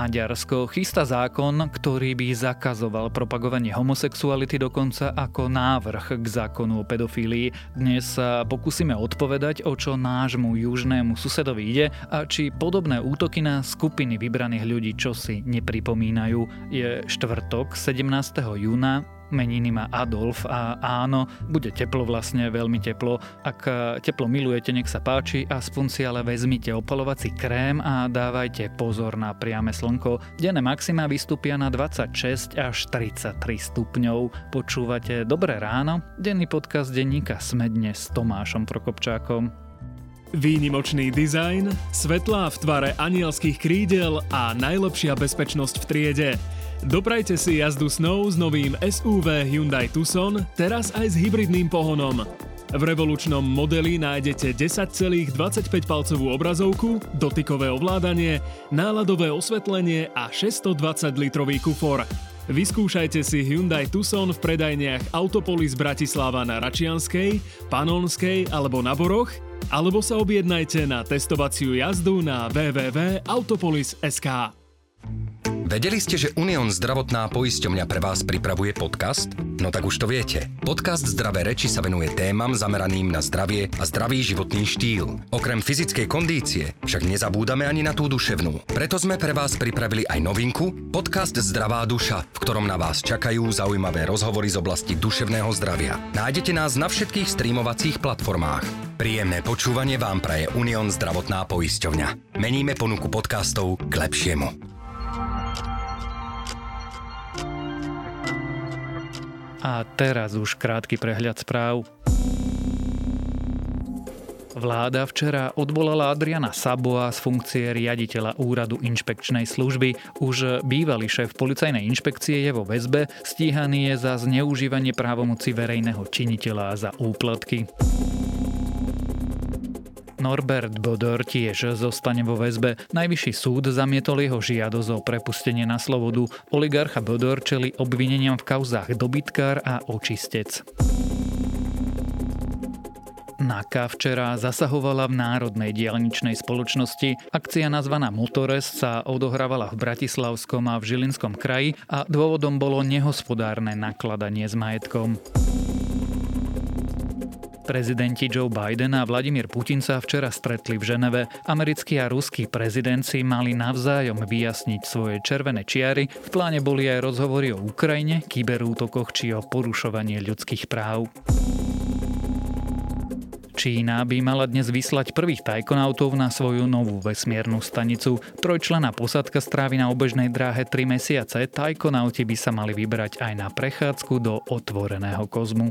Maďarsko chystá zákon, ktorý by zakazoval propagovanie homosexuality dokonca ako návrh k zákonu o pedofílii. Dnes sa pokúsime odpovedať, o čo nášmu južnému susedovi ide a či podobné útoky na skupiny vybraných ľudí čosi nepripomínajú. Je štvrtok 17. júna meniny má Adolf a áno, bude teplo vlastne, veľmi teplo. Ak teplo milujete, nech sa páči, aspoň si ale vezmite opalovací krém a dávajte pozor na priame slnko. Denné maxima vystúpia na 26 až 33 stupňov. Počúvate Dobré ráno? Denný podcast denníka Sme dnes s Tomášom Prokopčákom. Výnimočný dizajn, svetlá v tvare anielských krídel a najlepšia bezpečnosť v triede – Doprajte si jazdu snou s novým SUV Hyundai Tucson, teraz aj s hybridným pohonom. V revolučnom modeli nájdete 10,25-palcovú obrazovku, dotykové ovládanie, náladové osvetlenie a 620-litrový kufor. Vyskúšajte si Hyundai Tucson v predajniach Autopolis Bratislava na Račianskej, Panonskej alebo na Boroch, alebo sa objednajte na testovaciu jazdu na www.autopolis.sk. Vedeli ste, že Unión zdravotná poisťovňa pre vás pripravuje podcast? No tak už to viete. Podcast Zdravé reči sa venuje témam zameraným na zdravie a zdravý životný štýl. Okrem fyzickej kondície však nezabúdame ani na tú duševnú. Preto sme pre vás pripravili aj novinku, podcast Zdravá duša, v ktorom na vás čakajú zaujímavé rozhovory z oblasti duševného zdravia. Nájdete nás na všetkých streamovacích platformách. Príjemné počúvanie vám praje Unión zdravotná poisťovňa. Meníme ponuku podcastov k lepšiemu. A teraz už krátky prehľad správ. Vláda včera odvolala Adriana Saboa z funkcie riaditeľa úradu inšpekčnej služby. Už bývalý šéf policajnej inšpekcie je vo väzbe, stíhaný je za zneužívanie právomoci verejného činiteľa a za úplatky. Norbert Bodor tiež zostane vo väzbe. Najvyšší súd zamietol jeho žiadosť o prepustenie na slobodu. Oligarcha Bodor čeli obvineniam v kauzách dobytkár a očistec. NAKA včera zasahovala v Národnej dielničnej spoločnosti. Akcia nazvaná Motores sa odohrávala v Bratislavskom a v Žilinskom kraji a dôvodom bolo nehospodárne nakladanie s majetkom. Prezidenti Joe Biden a Vladimír Putin sa včera stretli v Ženeve. Americký a ruský prezident si mali navzájom vyjasniť svoje červené čiary. V pláne boli aj rozhovory o Ukrajine, kyberútokoch či o porušovaní ľudských práv. Čína by mala dnes vyslať prvých tajkonautov na svoju novú vesmiernu stanicu. Trojčlená posadka strávi na obežnej dráhe 3 mesiace. Tajkonauti by sa mali vybrať aj na prechádzku do otvoreného kozmu.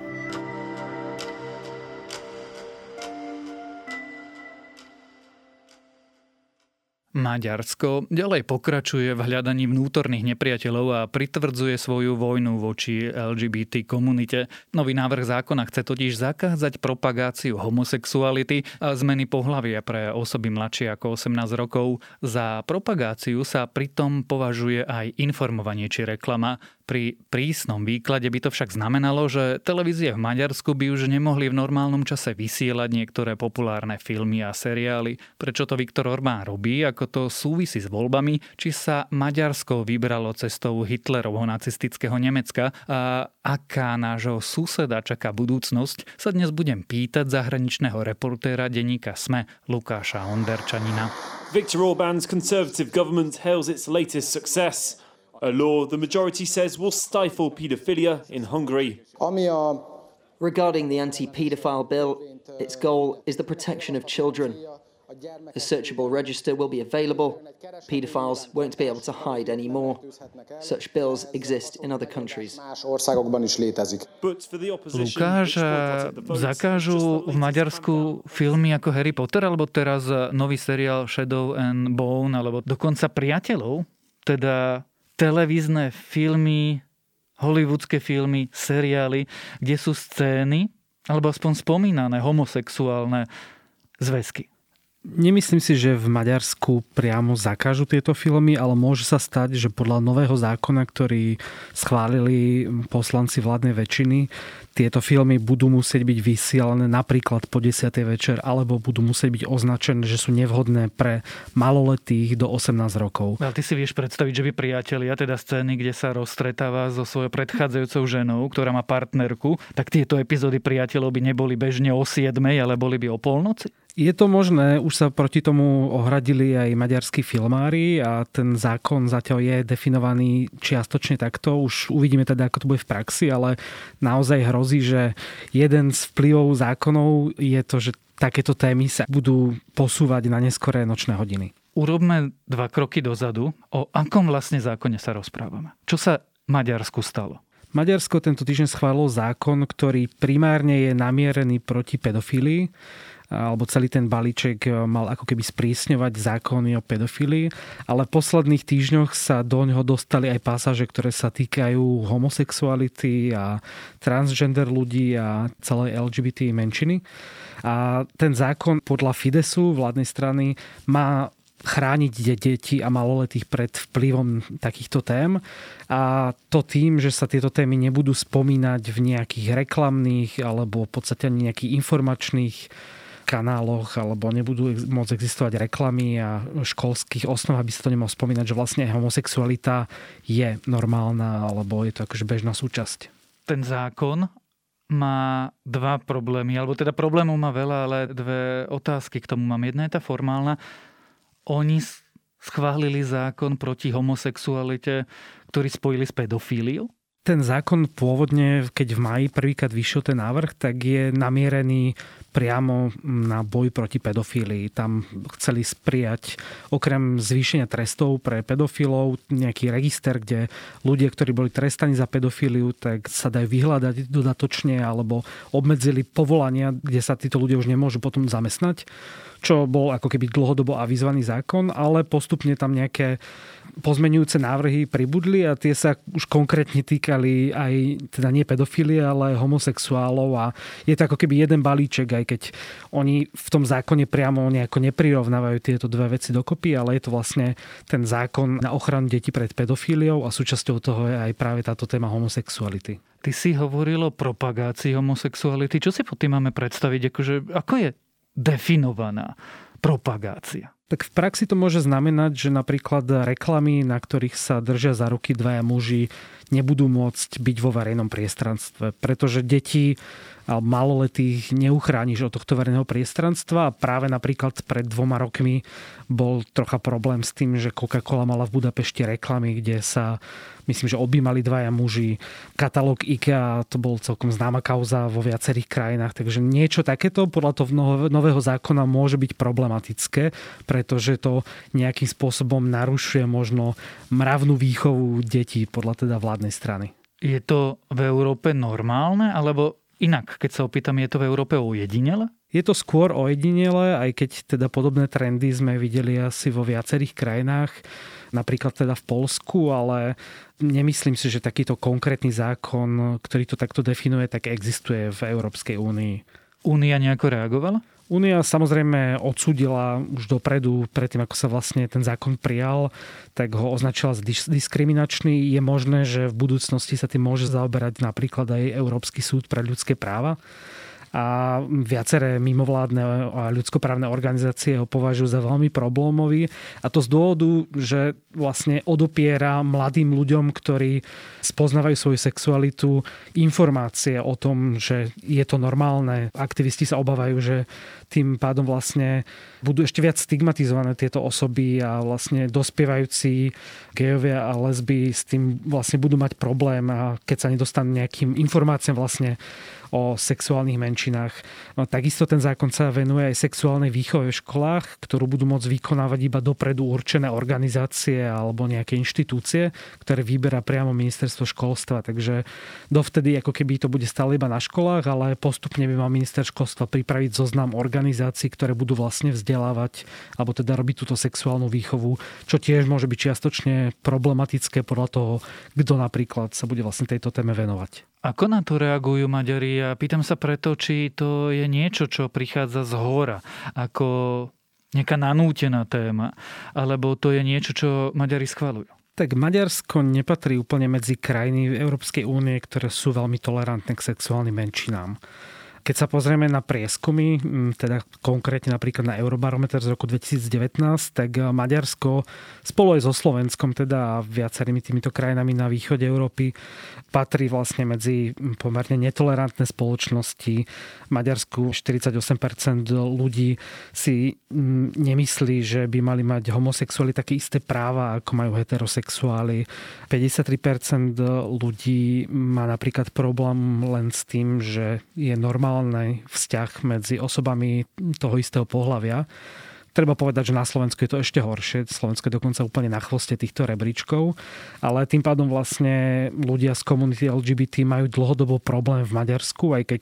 Maďarsko ďalej pokračuje v hľadaní vnútorných nepriateľov a pritvrdzuje svoju vojnu voči LGBT komunite. Nový návrh zákona chce totiž zakázať propagáciu homosexuality a zmeny pohlavia pre osoby mladšie ako 18 rokov. Za propagáciu sa pritom považuje aj informovanie či reklama. Pri prísnom výklade by to však znamenalo, že televízie v Maďarsku by už nemohli v normálnom čase vysielať niektoré populárne filmy a seriály. Prečo to Viktor Orbán robí, ako to súvisí s voľbami, či sa Maďarsko vybralo cestou Hitlerovho nacistického Nemecka? A aká nášho suseda čaká budúcnosť, sa dnes budem pýtať zahraničného reportéra denníka SME Lukáša Onderčanina. Viktor Orbán's conservative government hails its latest success – a law the majority says will stifle paedophilia in Hungary. Regarding the anti-paedophile bill, its goal is the protection of children. A searchable register will be available. Paedophiles won't be able to hide anymore. Such bills exist in other countries. Lukáš, zakážu v Maďarsku filmy ako Harry Potter, alebo teraz nový seriál Shadow and Bone, alebo dokonca Priateľov? Teda televízne filmy, hollywoodske filmy, seriály, kde sú scény, alebo aspoň spomínané homosexuálne zväzky. Nemyslím si, že v Maďarsku priamo zakážu tieto filmy, ale môže sa stať, že podľa nového zákona, ktorý schválili poslanci vládnej väčšiny, tieto filmy budú musieť byť vysielané napríklad po 10. večer, alebo budú musieť byť označené, že sú nevhodné pre maloletých do 18 rokov. Ale ty si vieš predstaviť, že by priatelia, teda scény, kde sa rozstretáva so svojou predchádzajúcou ženou, ktorá má partnerku, tak tieto epizódy priateľov by neboli bežne o 7, ale boli by o polnoci? Je to možné, už sa proti tomu ohradili aj maďarskí filmári a ten zákon zatiaľ je definovaný čiastočne takto. Už uvidíme teda, ako to bude v praxi, ale naozaj hrozí, že jeden z vplyvov zákonov je to, že takéto témy sa budú posúvať na neskoré nočné hodiny. Urobme dva kroky dozadu. O akom vlastne zákone sa rozprávame? Čo sa Maďarsku stalo? Maďarsko tento týždeň schválilo zákon, ktorý primárne je namierený proti pedofílii alebo celý ten balíček e, mal ako keby sprísňovať zákony o pedofílii, ale v posledných týždňoch sa do ňoho dostali aj pásaže, ktoré sa týkajú homosexuality a transgender ľudí a celej LGBT menšiny. A ten zákon podľa Fidesu, vládnej strany, má chrániť deti a maloletých pred vplyvom takýchto tém. A to tým, že sa tieto témy nebudú spomínať v nejakých reklamných alebo v podstate nejakých informačných kanáloch alebo nebudú môcť existovať reklamy a školských osnov, aby sa to nemohol spomínať, že vlastne homosexualita je normálna alebo je to akože bežná súčasť. Ten zákon má dva problémy, alebo teda problémov má veľa, ale dve otázky k tomu mám. Jedna je tá formálna. Oni schválili zákon proti homosexualite, ktorý spojili s pedofíliou? Ten zákon pôvodne, keď v maji prvýkrát vyšiel ten návrh, tak je namierený priamo na boj proti pedofílii. Tam chceli sprijať okrem zvýšenia trestov pre pedofilov nejaký register, kde ľudia, ktorí boli trestaní za pedofíliu, tak sa dajú vyhľadať dodatočne alebo obmedzili povolania, kde sa títo ľudia už nemôžu potom zamestnať čo bol ako keby dlhodobo avizovaný zákon, ale postupne tam nejaké pozmenujúce návrhy pribudli a tie sa už konkrétne týkali aj, teda nie pedofilie, ale homosexuálov a je to ako keby jeden balíček, aj keď oni v tom zákone priamo nejako neprirovnávajú tieto dve veci dokopy, ale je to vlastne ten zákon na ochranu detí pred pedofíliou a súčasťou toho je aj práve táto téma homosexuality. Ty si hovoril o propagácii homosexuality. Čo si pod tým máme predstaviť? Akože, ako je definowana propagacja. Tak v praxi to môže znamenať, že napríklad reklamy, na ktorých sa držia za ruky dvaja muži, nebudú môcť byť vo verejnom priestranstve, pretože deti alebo maloletých neuchrániš od tohto verejného priestranstva a práve napríklad pred dvoma rokmi bol trocha problém s tým, že Coca-Cola mala v Budapešti reklamy, kde sa myslím, že objímali dvaja muži. Katalóg IKEA, to bol celkom známa kauza vo viacerých krajinách, takže niečo takéto podľa toho nového zákona môže byť problematické, pretože to nejakým spôsobom narušuje možno mravnú výchovu detí podľa teda vládnej strany. Je to v Európe normálne, alebo inak, keď sa opýtam, je to v Európe ojedinele? Je to skôr ojedinele, aj keď teda podobné trendy sme videli asi vo viacerých krajinách, napríklad teda v Polsku, ale nemyslím si, že takýto konkrétny zákon, ktorý to takto definuje, tak existuje v Európskej únii. Únia nejako reagovala? Únia samozrejme odsúdila už dopredu, predtým ako sa vlastne ten zákon prijal, tak ho označila za diskriminačný. Je možné, že v budúcnosti sa tým môže zaoberať napríklad aj Európsky súd pre ľudské práva a viaceré mimovládne a ľudskoprávne organizácie ho považujú za veľmi problémový a to z dôvodu, že vlastne odopiera mladým ľuďom, ktorí spoznávajú svoju sexualitu, informácie o tom, že je to normálne. Aktivisti sa obávajú, že tým pádom vlastne budú ešte viac stigmatizované tieto osoby a vlastne dospievajúci gejovia a lesby s tým vlastne budú mať problém a keď sa nedostanú nejakým informáciám vlastne o sexuálnych menšinách. No, takisto ten zákon sa venuje aj sexuálnej výchove v školách, ktorú budú môcť vykonávať iba dopredu určené organizácie alebo nejaké inštitúcie, ktoré vyberá priamo ministerstvo školstva. Takže dovtedy ako keby to bude stále iba na školách, ale postupne by mal minister školstva pripraviť zoznam organizácií, ktoré budú vlastne vzdelávať alebo teda robiť túto sexuálnu výchovu, čo tiež môže byť čiastočne problematické podľa toho, kto napríklad sa bude vlastne tejto téme venovať. Ako na to reagujú Maďari? A pýtam sa preto, či to je niečo, čo prichádza z hora, ako nejaká nanútená téma, alebo to je niečo, čo Maďari schvalujú? Tak Maďarsko nepatrí úplne medzi krajiny Európskej únie, ktoré sú veľmi tolerantné k sexuálnym menšinám. Keď sa pozrieme na prieskumy, teda konkrétne napríklad na Eurobarometer z roku 2019, tak Maďarsko spolu aj so Slovenskom, teda viacerými týmito krajinami na východe Európy, patrí vlastne medzi pomerne netolerantné spoločnosti. Maďarsku 48% ľudí si nemyslí, že by mali mať homosexuáli také isté práva, ako majú heterosexuáli. 53% ľudí má napríklad problém len s tým, že je normálne normálny vzťah medzi osobami toho istého pohľavia. Treba povedať, že na Slovensku je to ešte horšie. Slovensko je dokonca úplne na chvoste týchto rebríčkov. Ale tým pádom vlastne ľudia z komunity LGBT majú dlhodobo problém v Maďarsku, aj keď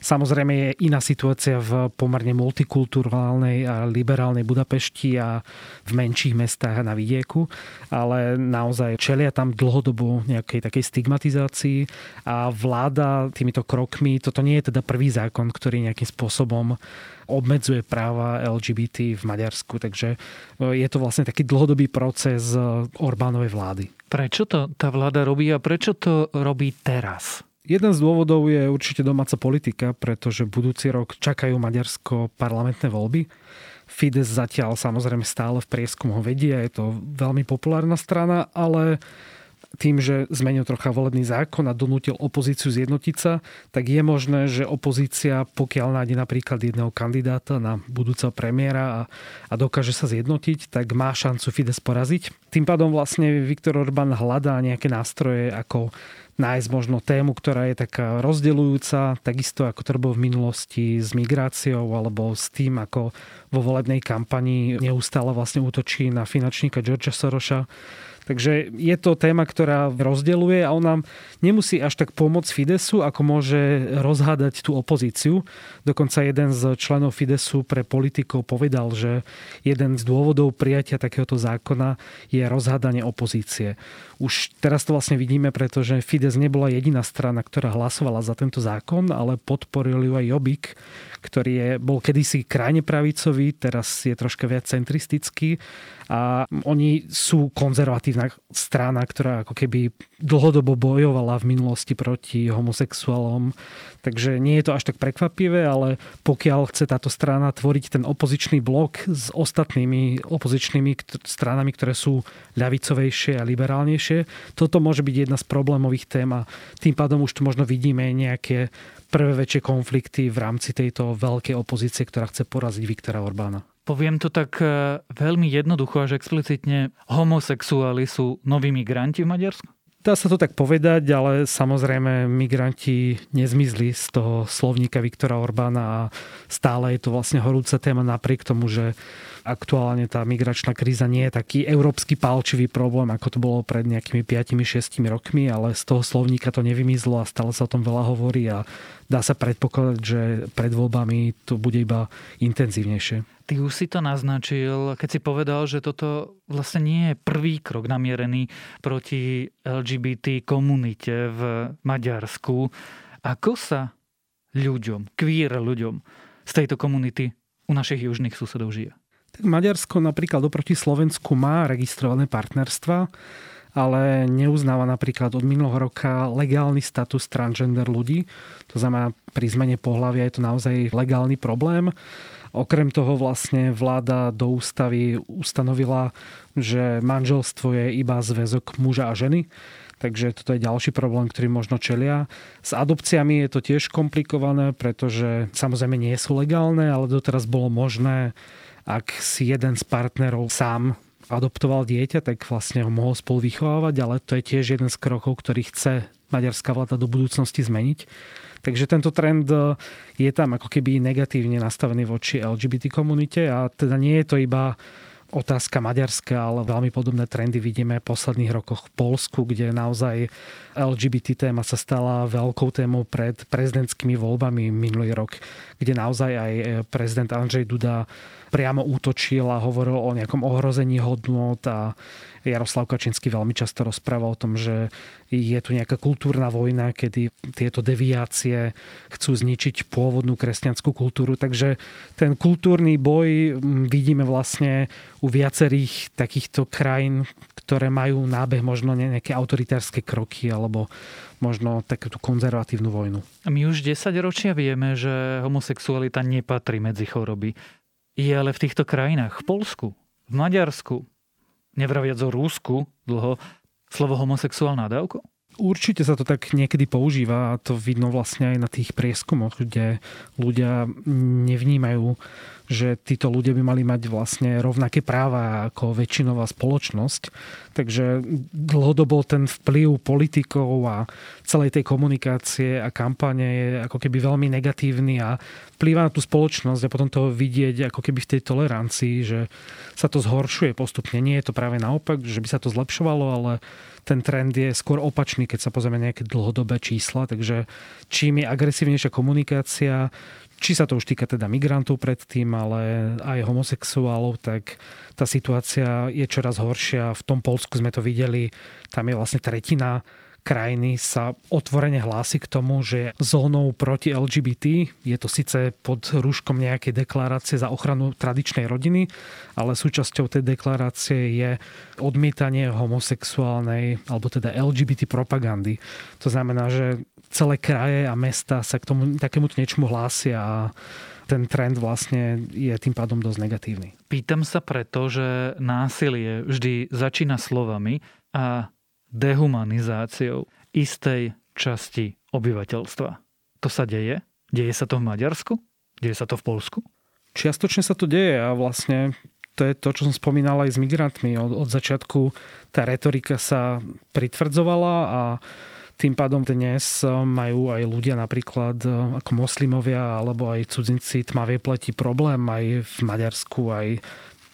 samozrejme je iná situácia v pomerne multikulturálnej a liberálnej Budapešti a v menších mestách na vidieku. Ale naozaj čelia tam dlhodobo nejakej takej stigmatizácii a vláda týmito krokmi, toto nie je teda prvý zákon, ktorý nejakým spôsobom obmedzuje práva LGBT v Maďarsku. Takže e, je to vlastne taký dlhodobý proces e, Orbánovej vlády. Prečo to tá vláda robí a prečo to robí teraz? Jeden z dôvodov je určite domáca politika, pretože budúci rok čakajú Maďarsko parlamentné voľby. Fides zatiaľ samozrejme stále v prieskumu vedia, je to veľmi populárna strana, ale tým, že zmenil trocha volebný zákon a donútil opozíciu zjednotiť sa, tak je možné, že opozícia, pokiaľ nájde napríklad jedného kandidáta na budúceho premiéra a, a dokáže sa zjednotiť, tak má šancu Fides poraziť. Tým pádom vlastne Viktor Orbán hľadá nejaké nástroje, ako nájsť možno tému, ktorá je taká rozdeľujúca, takisto ako to bolo v minulosti s migráciou alebo s tým, ako vo volebnej kampani neustále vlastne útočí na finančníka Georgia Soroša Takže je to téma, ktorá rozdeluje a ona nemusí až tak pomôcť Fidesu, ako môže rozhádať tú opozíciu. Dokonca jeden z členov Fidesu pre politikov povedal, že jeden z dôvodov prijatia takéhoto zákona je rozhádanie opozície. Už teraz to vlastne vidíme, pretože Fides nebola jediná strana, ktorá hlasovala za tento zákon, ale podporil ju aj Jobik, ktorý je, bol kedysi krajne pravicový, teraz je troška viac centristický a oni sú konzervatívna strana, ktorá ako keby dlhodobo bojovala v minulosti proti homosexuálom. Takže nie je to až tak prekvapivé, ale pokiaľ chce táto strana tvoriť ten opozičný blok s ostatnými opozičnými stranami, ktoré sú ľavicovejšie a liberálnejšie, toto môže byť jedna z problémových tém a tým pádom už tu možno vidíme nejaké prvé väčšie konflikty v rámci tejto veľkej opozície, ktorá chce poraziť Viktora Orbána. Poviem to tak e, veľmi jednoducho až explicitne. Homosexuáli sú noví migranti v Maďarsku? Dá sa to tak povedať, ale samozrejme migranti nezmizli z toho slovníka Viktora Orbána a stále je to vlastne horúca téma napriek tomu, že aktuálne tá migračná kríza nie je taký európsky palčivý problém, ako to bolo pred nejakými 5-6 rokmi, ale z toho slovníka to nevymizlo a stále sa o tom veľa hovorí a dá sa predpokladať, že pred voľbami to bude iba intenzívnejšie. Ty už si to naznačil, keď si povedal, že toto vlastne nie je prvý krok namierený proti LGBT komunite v Maďarsku. Ako sa ľuďom, queer ľuďom z tejto komunity u našich južných susedov žije? Tak Maďarsko napríklad oproti Slovensku má registrované partnerstva, ale neuznáva napríklad od minulého roka legálny status transgender ľudí. To znamená, pri zmene pohľavia je to naozaj legálny problém. Okrem toho vlastne vláda do ústavy ustanovila, že manželstvo je iba zväzok muža a ženy. Takže toto je ďalší problém, ktorý možno čelia. S adopciami je to tiež komplikované, pretože samozrejme nie sú legálne, ale doteraz bolo možné, ak si jeden z partnerov sám adoptoval dieťa, tak vlastne ho mohol spolu vychovávať, ale to je tiež jeden z krokov, ktorý chce maďarská vláda do budúcnosti zmeniť. Takže tento trend e, je tam ako keby negatívne nastavený voči LGBT komunite a teda nie je to iba otázka maďarská, ale veľmi podobné trendy vidíme v posledných rokoch v Polsku, kde naozaj LGBT téma sa stala veľkou témou pred prezidentskými voľbami minulý rok, kde naozaj aj prezident Andrzej Duda priamo útočil a hovoril o nejakom ohrození hodnot a Jaroslav Kačinsky veľmi často rozpráva o tom, že je tu nejaká kultúrna vojna, kedy tieto deviácie chcú zničiť pôvodnú kresťanskú kultúru. Takže ten kultúrny boj vidíme vlastne u viacerých takýchto krajín, ktoré majú nábeh možno nejaké autoritárske kroky alebo možno takúto konzervatívnu vojnu. My už 10 ročia vieme, že homosexualita nepatrí medzi choroby. Je ale v týchto krajinách, v Polsku, v Maďarsku, nevraviac o Rúsku dlho, slovo homosexuál nadávko? Určite sa to tak niekedy používa a to vidno vlastne aj na tých prieskumoch, kde ľudia nevnímajú že títo ľudia by mali mať vlastne rovnaké práva ako väčšinová spoločnosť. Takže dlhodobo ten vplyv politikov a celej tej komunikácie a kampane je ako keby veľmi negatívny a vplýva na tú spoločnosť a potom to vidieť ako keby v tej tolerancii, že sa to zhoršuje postupne. Nie je to práve naopak, že by sa to zlepšovalo, ale ten trend je skôr opačný, keď sa pozrieme nejaké dlhodobé čísla. Takže čím je agresívnejšia komunikácia, či sa to už týka teda migrantov predtým, ale aj homosexuálov, tak tá situácia je čoraz horšia. V tom Polsku sme to videli, tam je vlastne tretina krajiny sa otvorene hlási k tomu, že zónou proti LGBT je to síce pod rúškom nejakej deklarácie za ochranu tradičnej rodiny, ale súčasťou tej deklarácie je odmietanie homosexuálnej alebo teda LGBT propagandy. To znamená, že celé kraje a mesta sa k tomu takémuto niečomu hlásia a ten trend vlastne je tým pádom dosť negatívny. Pýtam sa preto, že násilie vždy začína slovami a dehumanizáciou istej časti obyvateľstva. To sa deje? Deje sa to v Maďarsku? Deje sa to v Polsku? Čiastočne sa to deje a vlastne to je to, čo som spomínal aj s migrantmi. Od, od začiatku tá retorika sa pritvrdzovala a tým pádom dnes majú aj ľudia napríklad eh, ako moslimovia alebo aj cudzinci tmavej pleti problém aj v Maďarsku, aj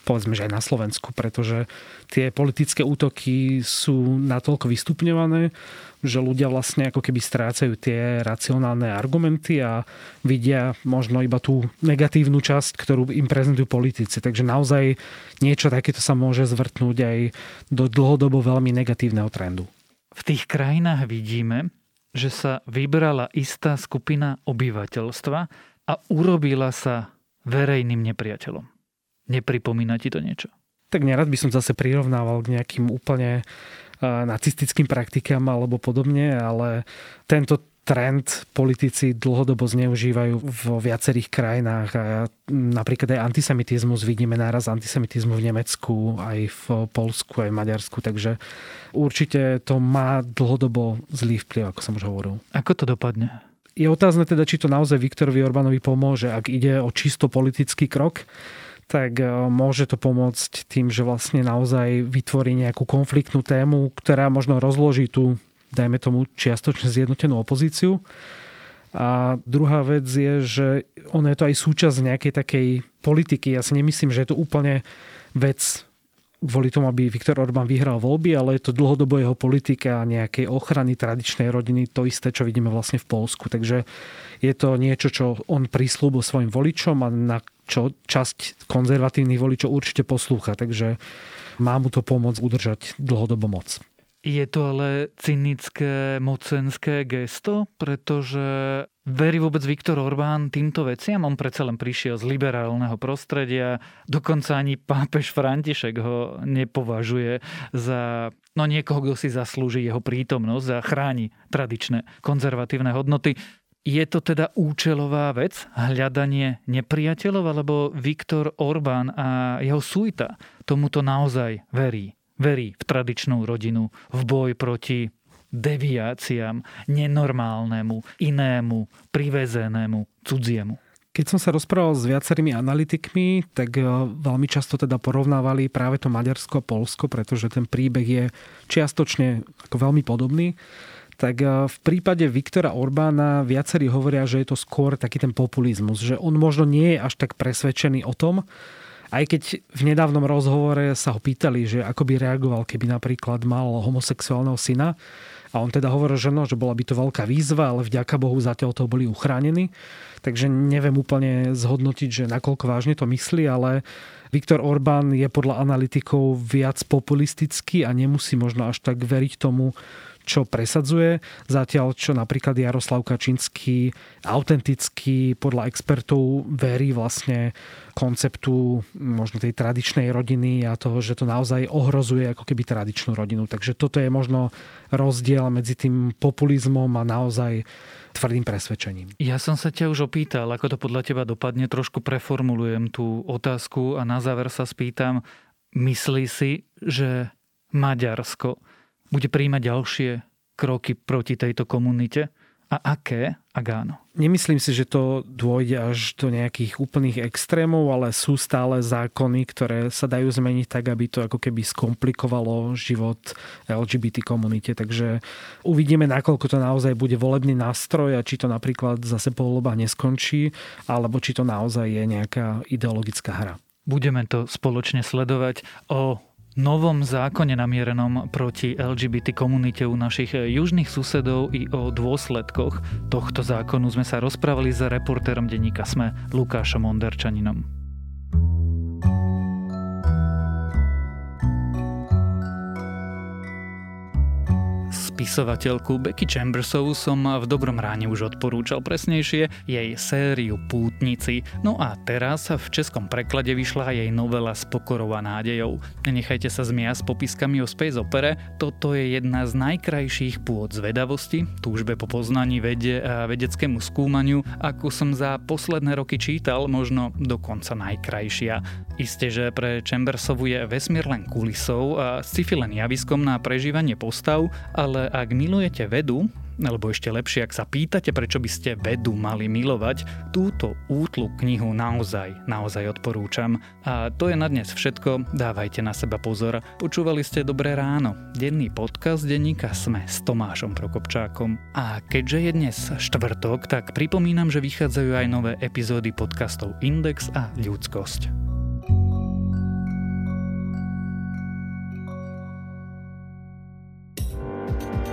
povedzme, že aj na Slovensku, pretože tie politické útoky sú natoľko vystupňované, že ľudia vlastne ako keby strácajú tie racionálne argumenty a vidia možno iba tú negatívnu časť, ktorú im prezentujú politici. Takže naozaj niečo takéto sa môže zvrtnúť aj do dlhodobo veľmi negatívneho trendu v tých krajinách vidíme, že sa vybrala istá skupina obyvateľstva a urobila sa verejným nepriateľom. Nepripomína ti to niečo? Tak nerad by som zase prirovnával k nejakým úplne nacistickým praktikám alebo podobne, ale tento trend politici dlhodobo zneužívajú vo viacerých krajinách a napríklad aj antisemitizmus, vidíme náraz antisemitizmu v Nemecku, aj v Polsku, aj v Maďarsku, takže určite to má dlhodobo zlý vplyv, ako som už hovoril. Ako to dopadne? Je otázne teda, či to naozaj Viktorovi Orbánovi pomôže, ak ide o čisto politický krok, tak e, môže to pomôcť tým, že vlastne naozaj vytvorí nejakú konfliktnú tému, ktorá možno rozloží tú dajme tomu, čiastočne zjednotenú opozíciu. A druhá vec je, že ono je to aj súčasť nejakej takej politiky. Ja si nemyslím, že je to úplne vec kvôli tomu, aby Viktor Orbán vyhral voľby, ale je to dlhodobo jeho politika nejakej ochrany tradičnej rodiny, to isté, čo vidíme vlastne v Polsku. Takže je to niečo, čo on prislúbil svojim voličom a na čo časť konzervatívnych voličov určite poslúcha. Takže má mu to pomôcť udržať dlhodobo moc. Je to ale cynické, mocenské gesto, pretože verí vôbec Viktor Orbán týmto veciam? On predsa len prišiel z liberálneho prostredia, dokonca ani pápež František ho nepovažuje za no niekoho, kto si zaslúži jeho prítomnosť a chráni tradičné konzervatívne hodnoty. Je to teda účelová vec, hľadanie nepriateľov, alebo Viktor Orbán a jeho sújta tomuto naozaj verí? verí v tradičnú rodinu, v boj proti deviáciám, nenormálnemu, inému, privezenému, cudziemu. Keď som sa rozprával s viacerými analytikmi, tak e, veľmi často teda porovnávali práve to Maďarsko a Polsko, pretože ten príbeh je čiastočne ako veľmi podobný. Tak e, v prípade Viktora Orbána viacerí hovoria, že je to skôr taký ten populizmus, že on možno nie je až tak presvedčený o tom, Aj keď v nedávnom rozhovore sa ho pýtali, že ako by reagoval, keby napríklad mal homosexuálneho syna, a on teda hovoril, že no, že bola by to veľká výzva, ale vďaka Bohu zatiaľ to boli uchránení. Takže neviem úplne zhodnotiť, že nakoľko vážne to myslí, ale Viktor Orbán je podľa analytikov viac populistický a nemusí možno až tak veriť tomu, čo presadzuje, zatiaľ čo napríklad Jaroslav Kačinský autenticky podľa expertov verí vlastne konceptu možno tej tradičnej rodiny a toho, že to naozaj ohrozuje ako keby tradičnú rodinu. Takže toto je možno rozdiel medzi tým populizmom a naozaj tvrdým presvedčením. Ja som sa ťa už opýtal, ako to podľa teba dopadne. Trošku preformulujem tú otázku a na záver sa spýtam, myslí si, že Maďarsko bude príjmať ďalšie kroky proti tejto komunite? A aké, ak áno? Nemyslím si, že to dôjde až do nejakých úplných extrémov, ale sú stále zákony, ktoré sa dajú zmeniť tak, aby to ako keby skomplikovalo život LGBT komunite. Takže uvidíme, nakoľko to naozaj bude volebný nástroj a či to napríklad zase po voľbách neskončí, alebo či to naozaj je nejaká ideologická hra. Budeme to spoločne sledovať. O novom zákone namierenom proti LGBT komunite u našich južných susedov i o dôsledkoch tohto zákonu sme sa rozprávali s reportérom denníka SME Lukášom Onderčaninom. Spisovateľku Becky Chambersovú som v dobrom ráne už odporúčal presnejšie jej sériu Pútnici. No a teraz v českom preklade vyšla jej novela s pokorou a nádejou. Nenechajte sa zmiať s popiskami o space opere, toto je jedna z najkrajších pôd zvedavosti, túžbe po poznaní vede a vedeckému skúmaniu, ako som za posledné roky čítal, možno dokonca najkrajšia. Isté, že pre Chambersovu je vesmír len kulisou a sci-fi len javiskom na prežívanie postav, ale ak milujete vedu, alebo ešte lepšie, ak sa pýtate, prečo by ste vedu mali milovať, túto útlu knihu naozaj, naozaj odporúčam. A to je na dnes všetko, dávajte na seba pozor. Počúvali ste Dobré ráno, denný podcast denníka Sme s Tomášom Prokopčákom. A keďže je dnes štvrtok, tak pripomínam, že vychádzajú aj nové epizódy podcastov Index a Ľudskosť.